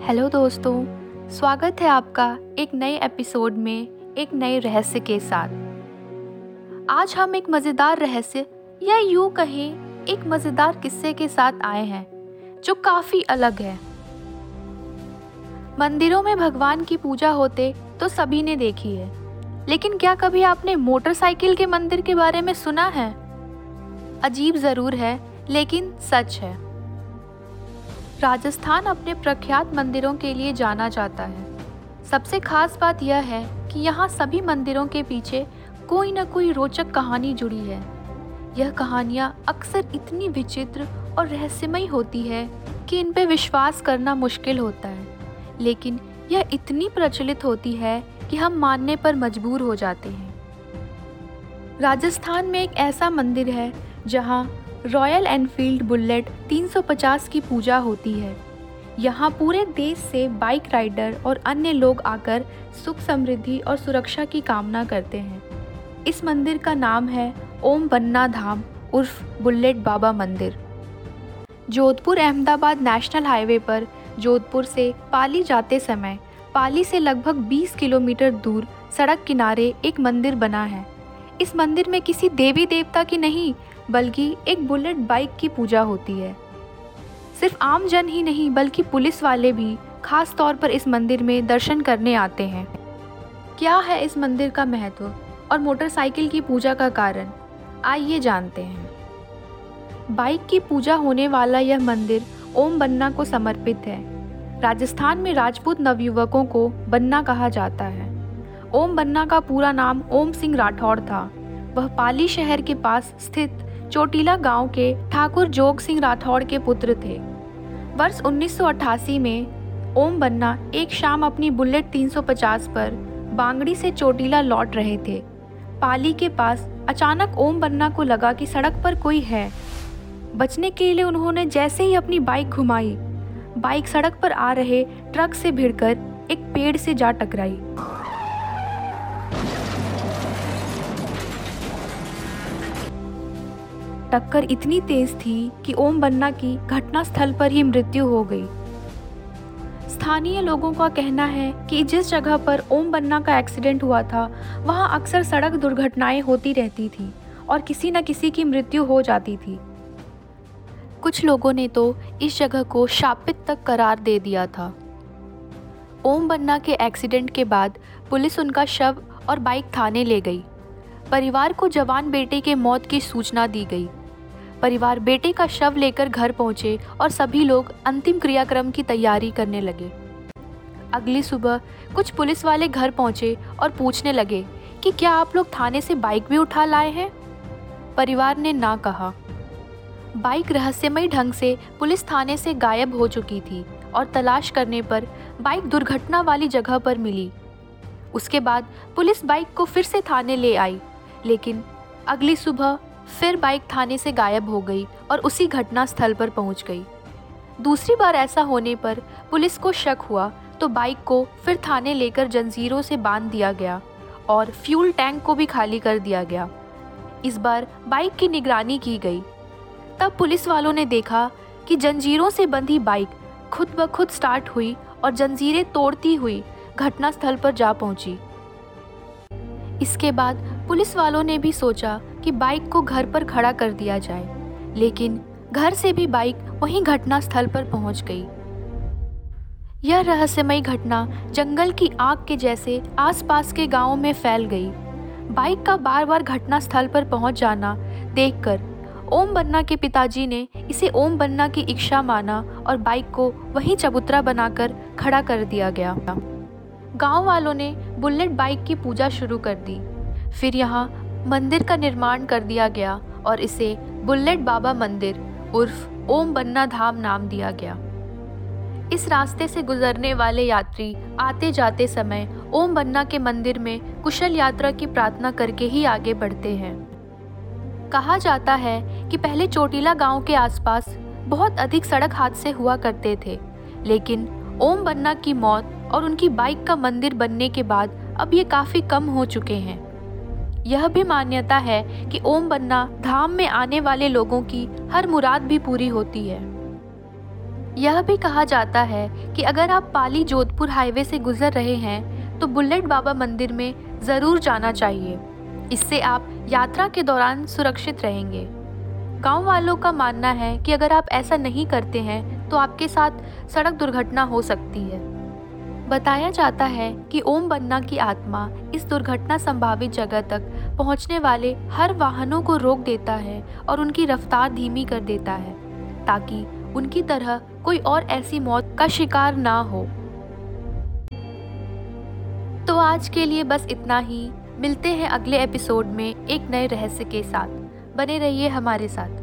Hello दोस्तों, स्वागत है आपका एक नए एपिसोड में एक नए रहस्य के साथ। आज हम एक मज़ेदार रहस्य, या यूँ कहें, एक मज़ेदार किस्से के साथ आए हैं, जो काफ़ी अलग है। मंदिरों में भगवान की पूजा होते तो सभी ने देखी है, लेकिन क्या कभी आपने मोटरसाइकिल के मंदिर के बारे में सुना है? अजीब ज़रूर है, लेकिन सच है। राजस्थान अपने प्रख्यात मंदिरों के लिए जाना जाता है। सबसे खास बात यह है कि यहाँ सभी मंदिरों के पीछे कोई ना कोई रोचक कहानी जुड़ी है। यह कहानियाँ अक्सर इतनी विचित्र और रहस्यमय होती है कि इन पर विश्वास करना मुश्किल होता है। लेकिन यह इतनी प्रचलित होती है कि हम मानने पर मजबूर हो जाते हैं। राजस्थान में एक ऐसा मंदिर है जहाँ रॉयल एनफील्ड बुलेट 350 की पूजा होती है। यहाँ पूरे देश से बाइक राइडर और अन्य लोग आकर सुख समृद्धि और सुरक्षा की कामना करते हैं। इस मंदिर का नाम है ओम बन्ना धाम उर्फ़ बुलेट बाबा मंदिर। जोधपुर अहमदाबाद नेशनल हाईवे पर जोधपुर से पाली जाते समय पाली से लगभग 20 किलोमीटर दूर सड़क किनारे एक मंदिर बना है। इस मंदिर में किसी देवी देवता की नहीं बल्कि एक बुलेट बाइक की पूजा होती है। सिर्फ़ आम जन ही नहीं, बल्कि पुलिस वाले भी खास तौर पर इस मंदिर में दर्शन करने आते हैं। क्या है इस मंदिर का महत्व और मोटरसाइकिल की पूजा का कारण? आइए जानते हैं। बाइक की पूजा होने वाला यह मंदिर ओम बन्ना को समर्पित है। राजस्थान में राजपूत नवयुवकों को बन्ना कहा जाता है। ओम बन्ना का पूरा नाम ओम सिंह राठौड़ था। वह पाली शहर के पास स्थित चोटीला गाँव के ठाकुर जोग सिंह राठौड़ के पुत्र थे। वर्ष 1988 में ओम बन्ना एक शाम अपनी बुलेट 350 पर बांगड़ी से चोटीला लौट रहे थे। पाली के पास अचानक ओम बन्ना को लगा कि सड़क पर कोई है। बचने के लिए उन्होंने जैसे ही अपनी बाइक घुमाई, बाइक सड़क पर आ रहे ट्रक से भिड़कर एक पेड़ से जा टकराई। टक्कर इतनी तेज थी कि ओम बन्ना की घटनास्थल पर ही मृत्यु हो गई। स्थानीय लोगों का कहना है कि जिस जगह पर ओम बन्ना का एक्सीडेंट हुआ था, वहाँ अक्सर सड़क दुर्घटनाएँ होती रहती थी और किसी न किसी की मृत्यु हो जाती थी। कुछ लोगों ने तो इस जगह को शापित तक करार दे दिया था। ओम बन्ना के एक्सीडेंट के बाद पुलिस उनका शव और बाइक थाने ले गई। परिवार को जवान बेटे के मौत की सूचना दी गई। परिवार बेटे का शव लेकर घर पहुँचे और सभी लोग अंतिम क्रियाक्रम की तैयारी करने लगे। अगली सुबह कुछ पुलिस वाले घर पहुँचे और पूछने लगे कि क्या आप लोग थाने से बाइक भी उठा लाए हैं? परिवार ने ना कहा। बाइक रहस्यमय ढंग से पुलिस थाने से गायब हो चुकी थी और तलाश करने पर बाइक दुर्घटना वाली जगह पर मिली। उसके बाद पुलिस बाइक को फिर से थाने ले आई, लेकिन अगली सुबह फिर बाइक थाने से गायब हो गई और उसी घटना स्थल पर पहुँच गई। दूसरी बार ऐसा होने पर पुलिस को शक हुआ तो बाइक को फिर थाने लेकर जंजीरों से बाँध दिया गया और फ्यूल टैंक को भी खाली कर दिया गया। इस बार बाइक की निगरानी की गई। तब पुलिस वालों ने देखा कि जंजीरों से बंधी बाइक खुद ब खुद स्टार्ट हुई और जंजीरें तोड़ती हुई घटनास्थल पर जा पहुँची। इसके बाद पुलिस वालों ने भी सोचा कि बाइक को घर पर खड़ा कर दिया जाए, लेकिन घर से भी बाइक वहीं घटना स्थल पर पहुँच गई। यह रहस्यमयी घटना जंगल की आग के जैसे आसपास के गाँवों में फैल गई। बाइक का बार बार घटना स्थल पर पहुँच जाना देखकर ओम बन्ना के पिताजी ने इसे ओम बन्ना की इच्छा माना और बाइक को वहीं चबूतरा बनाकर खड़ा कर दिया गया। गाँव वालों ने बुलेट बाइक की पूजा शुरू कर दी। फिर यहाँ मंदिर का निर्माण कर दिया गया और इसे बुल्लेट बाबा मंदिर उर्फ़ ओम बन्ना धाम नाम दिया गया। इस रास्ते से गुजरने वाले यात्री आते जाते समय ओम बन्ना के मंदिर में कुशल यात्रा की प्रार्थना करके ही आगे बढ़ते हैं। कहा जाता है कि पहले चोटीला गाँव के आसपास बहुत अधिक सड़क हादसे हुआ करते थे, लेकिन ओम बन्ना की मौत और उनकी बाइक का मंदिर बनने के बाद अब ये काफ़ी कम हो चुके हैं। यह भी मान्यता है कि ओम बन्ना धाम में आने वाले लोगों की हर मुराद भी पूरी होती है। यह भी कहा जाता है कि अगर आप पाली जोधपुर हाईवे से गुजर रहे हैं तो बुलेट बाबा मंदिर में ज़रूर जाना चाहिए। इससे आप यात्रा के दौरान सुरक्षित रहेंगे। गाँव वालों का मानना है कि अगर आप ऐसा नहीं करते हैं तो आपके साथ सड़क दुर्घटना हो सकती है। बताया जाता है कि ओम बन्ना की आत्मा इस दुर्घटना संभावित जगह तक पहुँचने वाले हर वाहनों को रोक देता है और उनकी रफ्तार धीमी कर देता है, ताकि उनकी तरह कोई और ऐसी मौत का शिकार ना हो। तो आज के लिए बस इतना ही। मिलते हैं अगले एपिसोड में एक नए रहस्य के साथ। बने रहिए हमारे साथ।